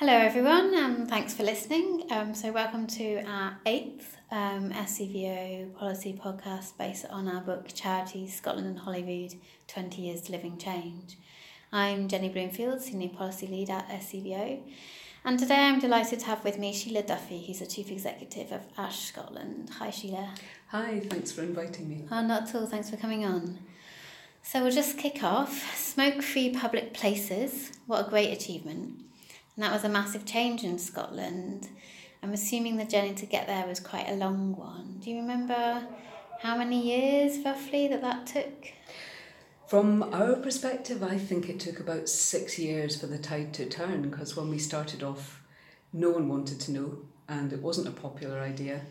Hello, everyone, and thanks for listening. Um, so, welcome to our eighth um, SCVO policy podcast based on our book Charities Scotland and Holyrood 20 Years Delivering Change. I'm Jenny Bloomfield, Senior Policy Lead at SCVO, and today I'm delighted to have with me Sheila Duffy, who's the Chief Executive of ASH Scotland. Hi, Sheila. Hi, thanks for inviting me. Oh, not at all, thanks for coming on. So, we'll just kick off. Smoke free public places, what a great achievement. And that was a massive change in Scotland. I'm assuming the journey to get there was quite a long one. Do you remember how many years roughly that that took? From our perspective, I think it took about six years for the tide to turn because when we started off, no one wanted to know and it wasn't a popular idea.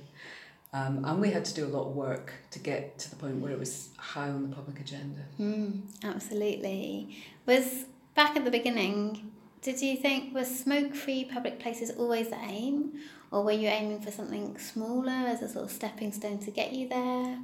Um, and we had to do a lot of work to get to the point where it was high on the public agenda. Mm, absolutely. Was back at the beginning, did you think was smoke-free public places always the aim, or were you aiming for something smaller as a sort of stepping stone to get you there?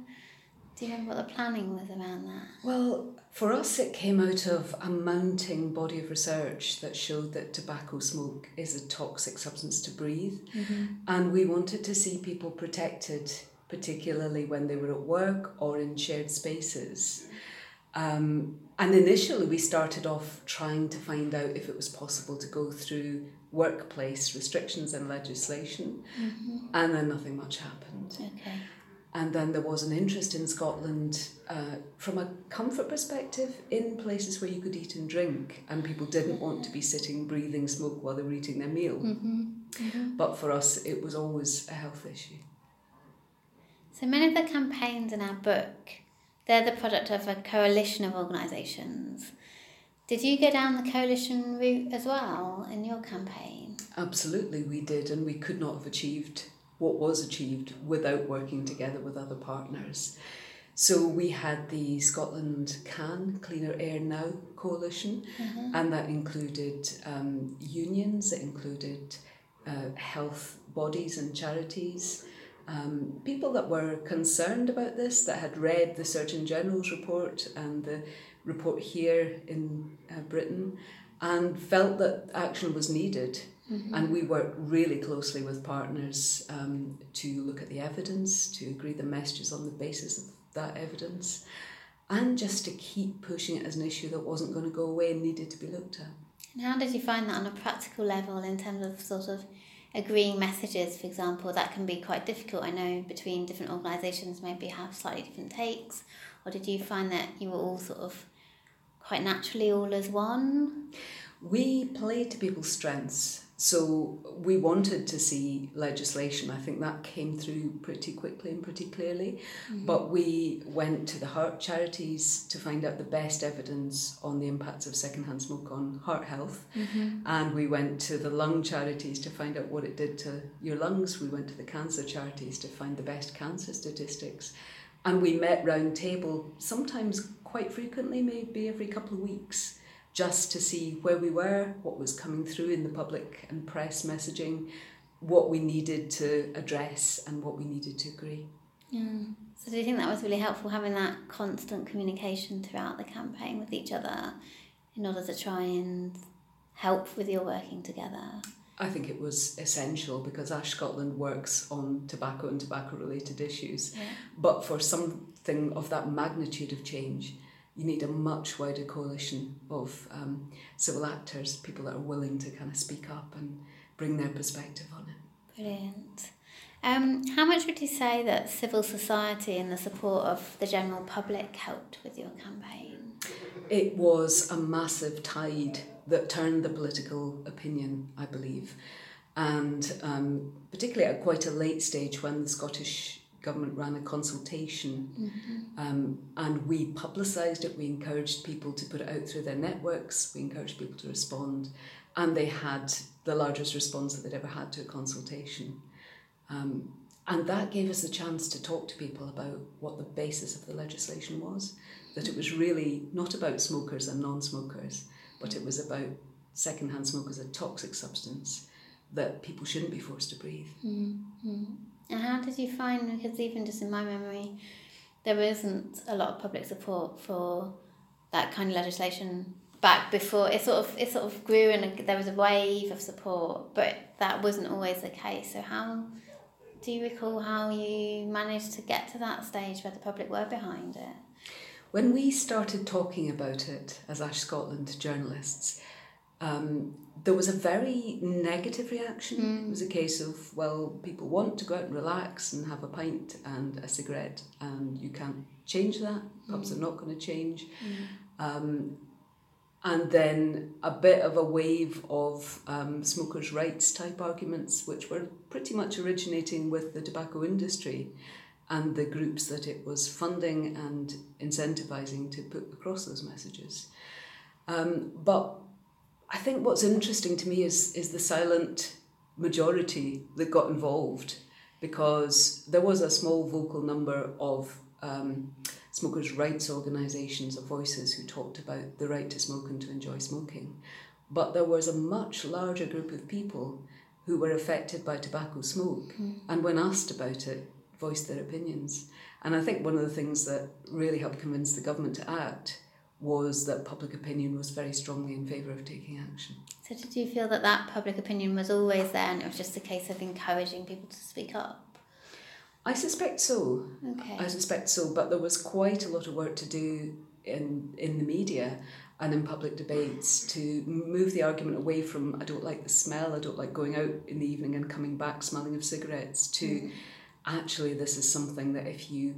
Do you remember what the planning was around that? Well, for us, it came out of a mounting body of research that showed that tobacco smoke is a toxic substance to breathe, mm-hmm. and we wanted to see people protected, particularly when they were at work or in shared spaces. Um, and initially, we started off trying to find out if it was possible to go through workplace restrictions and legislation, mm-hmm. and then nothing much happened. Okay. And then there was an interest in Scotland uh, from a comfort perspective in places where you could eat and drink, and people didn't want to be sitting breathing smoke while they were eating their meal. Mm-hmm. Mm-hmm. But for us, it was always a health issue. So many of the campaigns in our book they're the product of a coalition of organisations. Did you go down the coalition route as well in your campaign? Absolutely, we did, and we could not have achieved what was achieved without working together with other partners. So we had the Scotland Can Cleaner Air Now coalition, mm-hmm. and that included um, unions, it included uh, health bodies and charities, um, people that were concerned about this, that had read the Surgeon General's report and the report here in uh, Britain, and felt that action was needed. Mm-hmm. And we worked really closely with partners um, to look at the evidence, to agree the messages on the basis of that evidence, and just to keep pushing it as an issue that wasn't going to go away and needed to be looked at. And how did you find that on a practical level in terms of sort of agreeing messages, for example, that can be quite difficult. I know between different organisations maybe have slightly different takes, or did you find that you were all sort of quite naturally all as one? We play to people's strengths. So we wanted to see legislation. I think that came through pretty quickly and pretty clearly. Mm-hmm. But we went to the heart charities to find out the best evidence on the impacts of secondhand smoke on heart health. Mm-hmm. And we went to the lung charities to find out what it did to your lungs. We went to the cancer charities to find the best cancer statistics. And we met round table sometimes quite frequently, maybe every couple of weeks just to see where we were, what was coming through in the public and press messaging, what we needed to address, and what we needed to agree. Yeah. So, do you think that was really helpful having that constant communication throughout the campaign with each other in order to try and help with your working together? I think it was essential because Ash Scotland works on tobacco and tobacco related issues. Yeah. But for something of that magnitude of change, you need a much wider coalition of um, civil actors, people that are willing to kind of speak up and bring their perspective on it. Brilliant. Um, how much would you say that civil society and the support of the general public helped with your campaign? It was a massive tide that turned the political opinion, I believe. And um, particularly at quite a late stage when the Scottish government ran a consultation mm-hmm. um, and we publicised it. We encouraged people to put it out through their networks, we encouraged people to respond, and they had the largest response that they'd ever had to a consultation. Um, and that gave us a chance to talk to people about what the basis of the legislation was, that it was really not about smokers and non smokers, but it was about secondhand smoke as a toxic substance that people shouldn't be forced to breathe. Mm-hmm. And how did you find, because even just in my memory, there isn't a lot of public support for that kind of legislation back before it sort of it sort of grew and there was a wave of support, but that wasn't always the case. So how do you recall how you managed to get to that stage where the public were behind it? When we started talking about it as Ash Scotland journalists, um, there was a very negative reaction. Mm. It was a case of, well, people want to go out and relax and have a pint and a cigarette, and you can't change that. Pubs mm. are not going to change. Mm. Um, and then a bit of a wave of um, smokers' rights type arguments, which were pretty much originating with the tobacco industry and the groups that it was funding and incentivizing to put across those messages. Um, but I think what's interesting to me is is the silent majority that got involved because there was a small vocal number of um, smokers' rights organisations of voices who talked about the right to smoke and to enjoy smoking. But there was a much larger group of people who were affected by tobacco smoke mm. and when asked about it, voiced their opinions. And I think one of the things that really helped convince the government to act was that public opinion was very strongly in favour of taking action. So, did you feel that that public opinion was always there and it was just a case of encouraging people to speak up? I suspect so. Okay. I suspect so, but there was quite a lot of work to do in, in the media and in public debates to move the argument away from I don't like the smell, I don't like going out in the evening and coming back smelling of cigarettes to mm. actually this is something that if you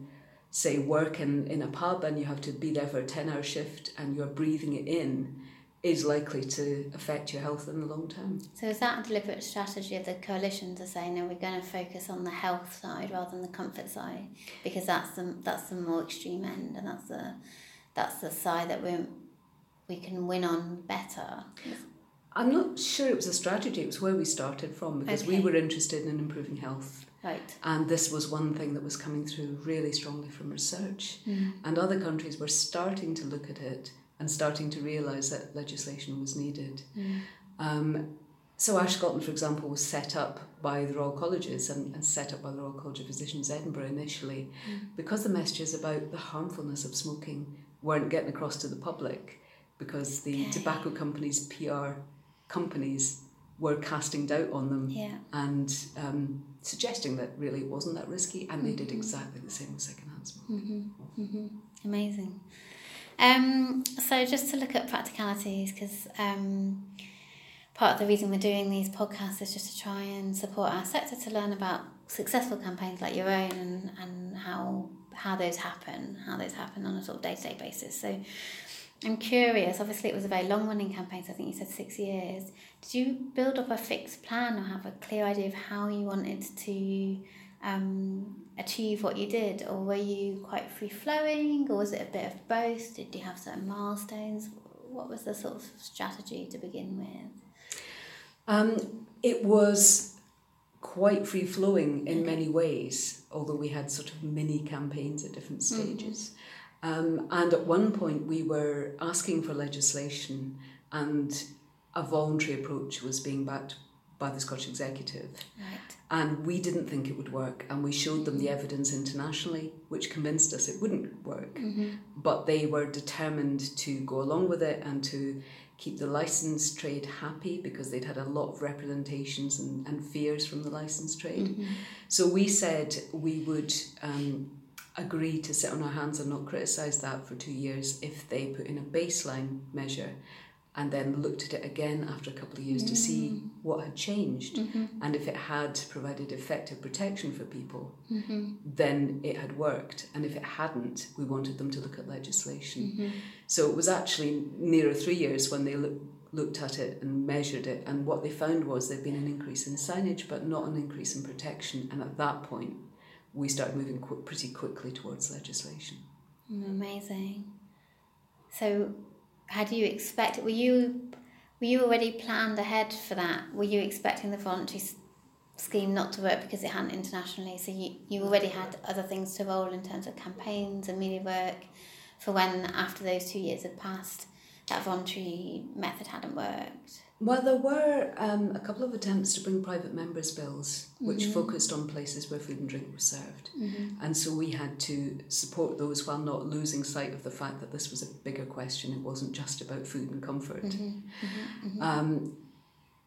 say work in, in a pub and you have to be there for a 10 hour shift and you're breathing it in is likely to affect your health in the long term. So is that a deliberate strategy of the coalition to say no we're going to focus on the health side rather than the comfort side because that's the that's the more extreme end and that's the that's the side that we we can win on better. I'm not sure it was a strategy, it was where we started from because okay. we were interested in improving health Right. And this was one thing that was coming through really strongly from research. Mm. And other countries were starting to look at it and starting to realise that legislation was needed. Mm. Um, so Ash Scotland, for example, was set up by the Royal Colleges and, and set up by the Royal College of Physicians Edinburgh initially mm. because the messages about the harmfulness of smoking weren't getting across to the public because the okay. tobacco companies, PR companies, were casting doubt on them yeah. and um, suggesting that really it wasn't that risky, and they did mm-hmm. exactly the same with secondhand smoke. Mm-hmm. Mm-hmm. Amazing. Um, so just to look at practicalities, because um, part of the reason we're doing these podcasts is just to try and support our sector to learn about successful campaigns like your own and, and how how those happen, how those happen on a sort of day to day basis. So I'm curious, obviously, it was a very long running campaign, so I think you said six years. Did you build up a fixed plan or have a clear idea of how you wanted to um, achieve what you did? Or were you quite free flowing, or was it a bit of both? Did you have certain milestones? What was the sort of strategy to begin with? Um, it was quite free flowing in many ways, although we had sort of mini campaigns at different mm-hmm. stages. Mm-hmm. Um, and at one point, we were asking for legislation, and a voluntary approach was being backed by the Scottish Executive. Right. And we didn't think it would work, and we showed them the evidence internationally, which convinced us it wouldn't work. Mm-hmm. But they were determined to go along with it and to keep the licensed trade happy because they'd had a lot of representations and, and fears from the licensed trade. Mm-hmm. So we said we would um, agree to sit on our hands and not criticise that for two years if they put in a baseline measure and then looked at it again after a couple of years mm. to see mm. what had changed mm-hmm. and if it had provided effective protection for people mm-hmm. then it had worked and if it hadn't we wanted them to look at legislation mm-hmm. so it was actually nearer three years when they look, looked at it and measured it and what they found was there'd been an increase in signage but not an increase in protection and at that point we started moving qu- pretty quickly towards legislation. Amazing. So, had you expected? Were you were you already planned ahead for that? Were you expecting the voluntary scheme not to work because it hadn't internationally? So you you already had other things to roll in terms of campaigns and media work for when after those two years had passed, that voluntary method hadn't worked. Well, there were um, a couple of attempts to bring private members' bills, which Mhm. focused on places where food and drink was served. Mm-hmm. And so we had to support those while not losing sight of the fact that this was a bigger question. It wasn't just about food and comfort. Mm-hmm. Um,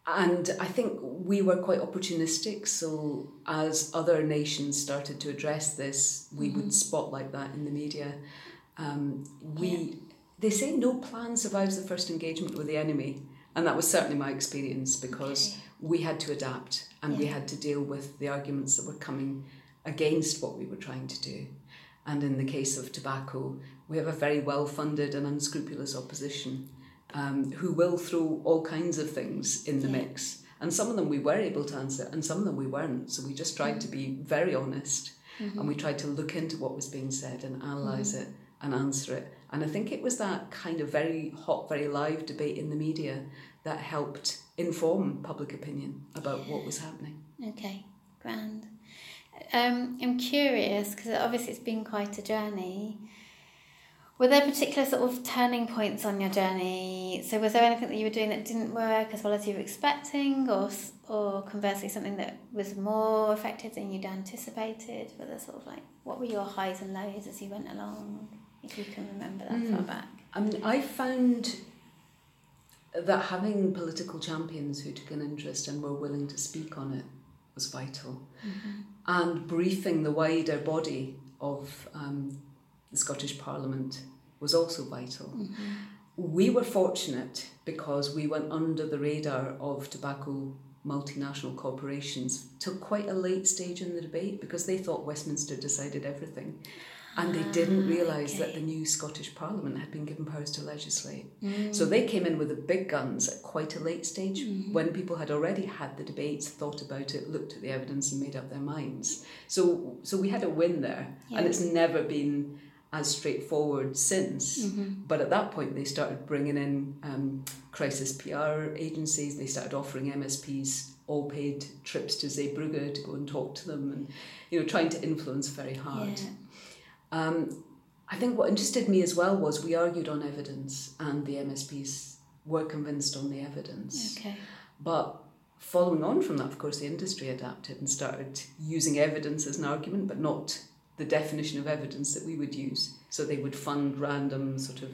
and I think we were quite opportunistic. So as other nations started to address this, we would spotlight that in the media. Um, we Yeah. they say no plan survives the first engagement with the enemy, and that was certainly my experience because we had to adapt and we had to deal with the arguments that were coming against what we were trying to do. And in the case of tobacco, we have a very well funded and unscrupulous opposition um, who will throw all kinds of things in the Yeah. mix. And some of them we were able to answer, and some of them we weren't. So we just tried to be very honest Mm-hmm. and we tried to look into what was being said and analyse it and answer it. And I think it was that kind of very hot, very live debate in the media that helped inform public opinion about what was happening. Okay, grand. Um, I'm curious because obviously it's been quite a journey. Were there particular sort of turning points on your journey? So was there anything that you were doing that didn't work as well as you were expecting, or or conversely something that was more effective than you'd anticipated? Were there sort of like what were your highs and lows as you went along, if you can remember that far Mm. back? I mean, I found that having political champions who took an interest and were willing to speak on it was vital. And briefing the wider body of um, the Scottish Parliament was also vital. We were fortunate because we went under the radar of tobacco multinational corporations till quite a late stage in the debate because they thought Westminster decided everything. And they didn't Ah, realise that the new Scottish Parliament had been given powers to legislate. Mm. So they came in with the big guns at quite a late stage Mm-hmm. when people had already had the debates, thought about it, looked at the evidence, and made up their minds. So, so we had a win there, and it's never been as straightforward since. Mm-hmm. But at that point, they started bringing in um, crisis PR agencies. They started offering MSPs all paid trips to Zeebrugge to go and talk to them, and you know, trying to influence very hard. Yeah. Um, I think what interested me as well was we argued on evidence, and the MSPs were convinced on the evidence. Okay. But following on from that, of course, the industry adapted and started using evidence as an argument, but not the definition of evidence that we would use. So they would fund random sort of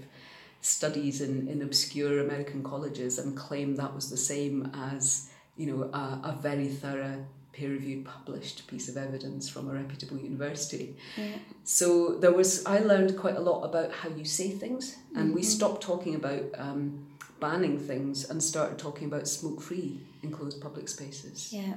studies in, in obscure American colleges and claim that was the same as, you know, a, a very thorough peer-reviewed published piece of evidence from a reputable university. Yeah. So there was, I learned quite a lot about how you say things, and we Mhm. stopped talking about um, banning things and started talking about smoke-free enclosed public spaces. Yeah.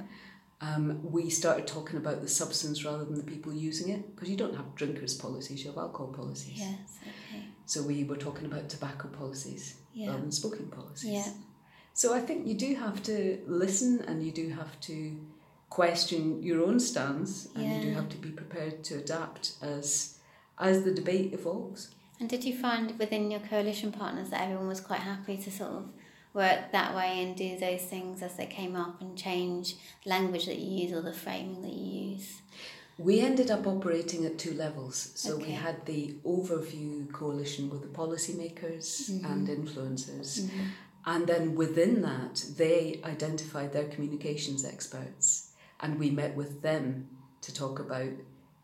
Um, we started talking about the substance rather than the people using it, because you don't have drinkers policies, you have alcohol policies. Yes. Okay. So we were talking about tobacco policies Yeah. rather than smoking policies. Yeah. So I think you do have to listen and you do have to question your own stance and you do have to be prepared to adapt as as the debate evolves. And did you find within your coalition partners that everyone was quite happy to sort of work that way and do those things as they came up and change language that you use or the framing that you use? We ended up operating at two levels. So we had the overview coalition with the policymakers mm-hmm. and influencers. Mm-hmm. And then within that, they identified their communications experts and we met with them to talk about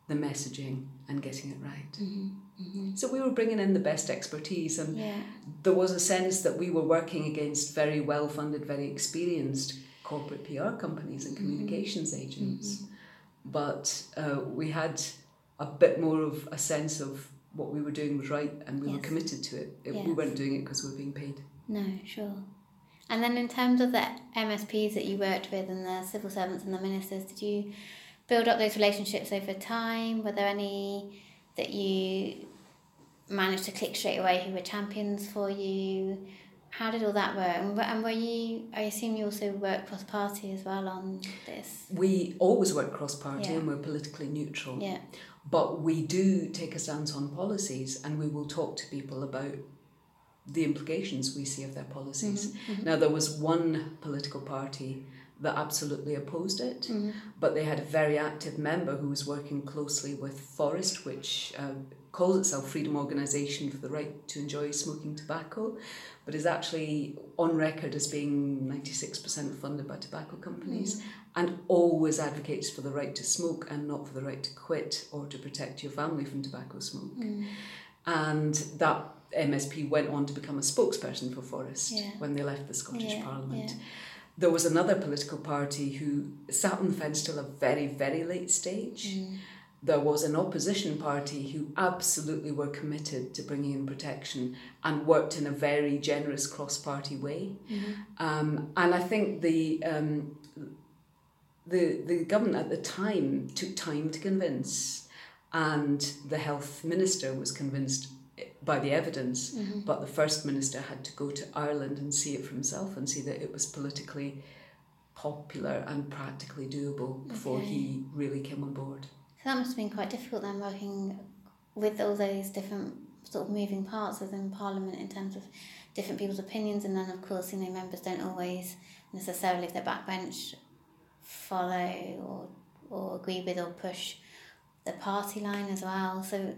the messaging and getting it right. Mm-hmm, mm-hmm. So we were bringing in the best expertise and Yeah. there was a sense that we were working against very well funded, very experienced corporate PR companies and mm-hmm. communications agents. But uh, we had a bit more of a sense of what we were doing was right and we were committed to it. it We weren't doing it because we were being paid. No, sure. And then in terms of the MSPs that you worked with and the civil servants and the ministers, did you build up those relationships over time? Were there any that you managed to click straight away who were champions for you? How did all that work? And, were- you, I assume you also work cross party as well on this? We always work cross party Yeah. and we're politically neutral. Yeah. But we do take a stance on policies and we will talk to people about the implications we see of their policies. Mm-hmm, Now, there was one political party that absolutely opposed it, Mm-hmm. but they had a very active member who was working closely with Forest, which uh, calls itself Freedom Organisation for the Right to Enjoy Smoking Tobacco, but is actually on record as being 96% funded by tobacco companies and always advocates for the right to smoke and not for the right to quit or to protect your family from tobacco smoke. And that MSP went on to become a spokesperson for Forest Yeah. when they left the Scottish Yeah, Parliament. yeah. There was another political party who sat on the fence till a very, very late stage. Mm. There was an opposition party who absolutely were committed to bringing in protection and worked in a very generous cross party way. Um, and I think the, um, the, the government at the time took time to convince, and the health minister was convinced by the evidence, mm-hmm. but the first minister had to go to Ireland and see it for himself and see that it was politically popular and practically doable before Okay. he really came on board. So that must have been quite difficult then, working with all those different sort of moving parts within Parliament in terms of different people's opinions, and then of course, you know, members don't always necessarily, if they're backbench, follow or or agree with or push the party line as well. So,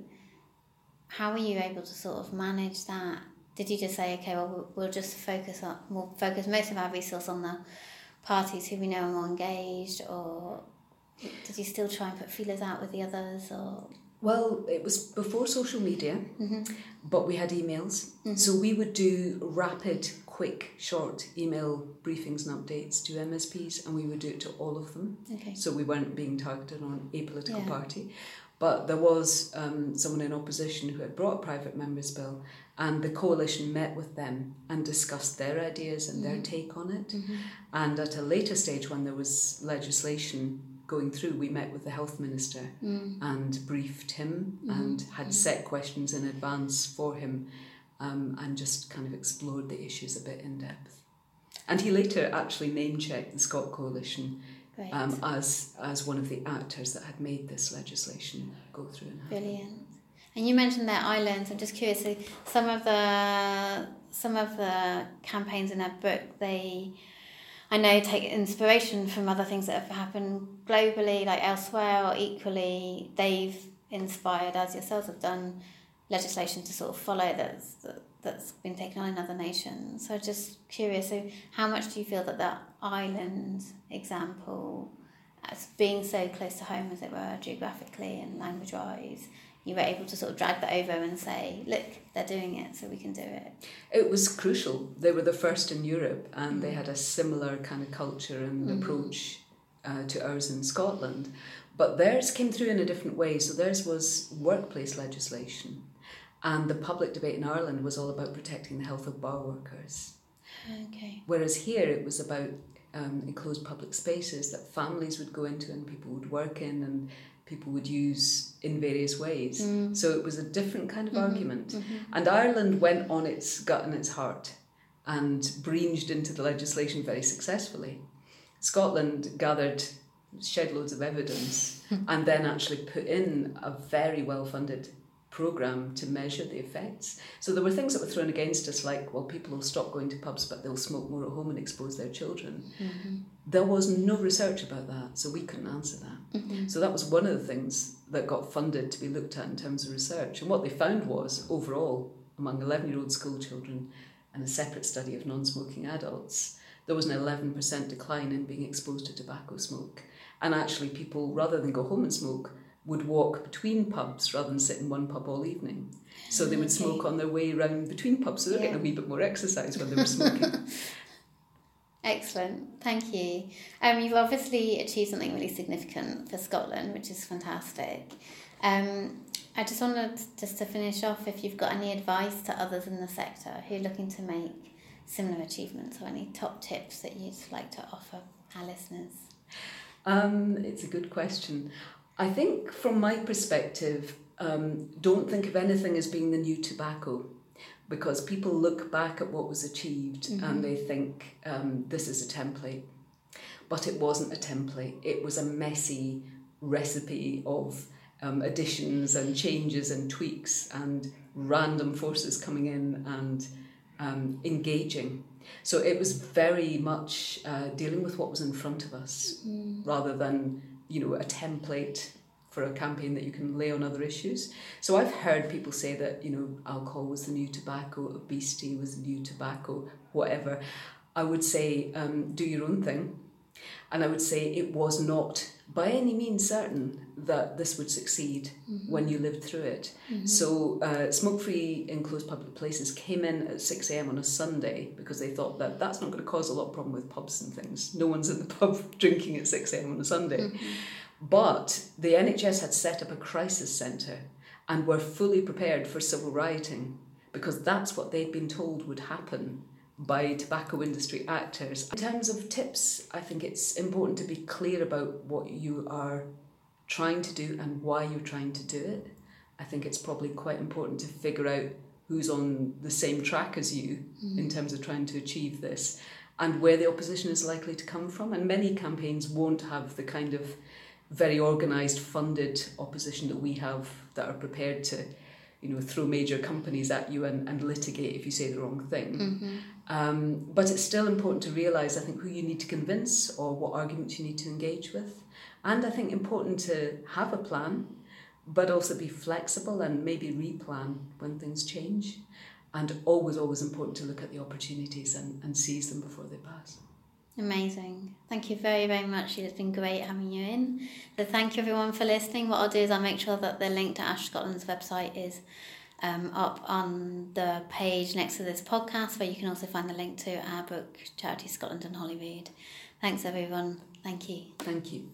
how were you able to sort of manage that? Did you just say, okay, well, we'll- just focus on, we'll focus most of our resource on the parties who we know are more engaged, or did you still try and put feelers out with the others, or Well, it was before social media, Mm-hmm. but we had emails. So we would do rapid, quick, short email briefings and updates to MSPs, and we would do it to all of them. okay, So we weren't being targeted on a political Yeah. party. But there was um, someone in opposition who had brought a private members bill, and the coalition met with them and discussed their ideas and their mm-hmm. take on it. Mm-hmm. And at a later stage, when there was legislation going through, we met with the health minister mm. and briefed him mm-hmm. and had set questions in advance for him um, and just kind of explored the issues a bit in depth. And he later actually name checked the Scott Coalition great, um, as as one of the actors that had made this legislation go through. And happen. brilliant. And you mentioned their islands. I'm just curious. So some of the some of the campaigns in their book, they I know take inspiration from other things that have happened globally, like elsewhere, or equally they've inspired, as yourselves have done, legislation to sort of follow that's that, that's been taken on in other nations. So just curious. So how much do you feel that that Ireland example, as being so close to home as it were geographically and language wise, you were able to sort of drag that over and say, look, they're doing it, so we can do it. It was crucial. They were the first in Europe, and they had a similar kind of culture and approach uh, to ours in Scotland. But theirs came through in a different way. So theirs was workplace legislation, and the public debate in Ireland was all about protecting the health of bar workers. Okay. Whereas here it was about um, enclosed public spaces that families would go into and people would work in and people would use in various ways. Mm. So it was a different kind of mm-hmm. argument. Mm-hmm. And Ireland went on its gut and its heart and breached into the legislation very successfully. Scotland gathered shed loads of evidence and then actually put in a very well funded program to measure the effects. So there were things that were thrown against us, like, well, people will stop going to pubs, but they'll smoke more at home and expose their children. Mm-hmm. There was no research about that, so we couldn't answer that. Mm-hmm. So that was one of the things that got funded to be looked at in terms of research. And what they found was, overall, among 11 year old school children and a separate study of non smoking adults, there was an 11% decline in being exposed to tobacco smoke. And actually, people, rather than go home and smoke, would walk between pubs rather than sit in one pub all evening. So they would Okay. smoke on their way around between pubs, so they're getting a wee bit more exercise when they were smoking. Excellent, thank you. Um, you've obviously achieved something really significant for Scotland, which is fantastic. Um, I just wanted just to finish off if you've got any advice to others in the sector who are looking to make similar achievements or any top tips that you'd like to offer our listeners. Um, it's a good question. I think, from my perspective, um, don't think of anything as being the new tobacco because people look back at what was achieved and they think um, this is a template. But it wasn't a template, it was a messy recipe of um, additions and changes and tweaks and random forces coming in and um, engaging. So it was very much uh, dealing with what was in front of us Mm. rather than, you know, a template for a campaign that you can lay on other issues. So I've heard people say that, you know, alcohol was the new tobacco, obesity was the new tobacco, whatever. I would say um, do your own thing. And I would say it was not by any means certain that this would succeed mm-hmm. when you lived through it. Mm-hmm. So, uh, smoke free in closed public places came in at 6 am on a Sunday because they thought that that's not going to cause a lot of problem with pubs and things. No one's in the pub drinking at 6 am on a Sunday. Mm-hmm. But the NHS had set up a crisis centre and were fully prepared for civil rioting because that's what they'd been told would happen by tobacco industry actors. In terms of tips, I think it's important to be clear about what you are trying to do and why you're trying to do it. I think it's probably quite important to figure out who's on the same track as you in mm. terms of trying to achieve this and where the opposition is likely to come from. And many campaigns won't have the kind of very organised, funded opposition that we have that are prepared to, you know, throw major companies at you and, and litigate if you say the wrong thing. Um, but it's still important to realise, I think, who you need to convince or what arguments you need to engage with. And I think important to have a plan, but also be flexible and maybe replan when things change. And always, always important to look at the opportunities and, and seize them before they pass. Amazing. Thank you very, very much. It's been great having you in. So thank you everyone for listening. What I'll do is I'll make sure that the link to Ash Scotland's website is um, up on the page next to this podcast, where you can also find the link to our book, Charity Scotland and Holyrood. Thanks everyone. Thank you. Thank you.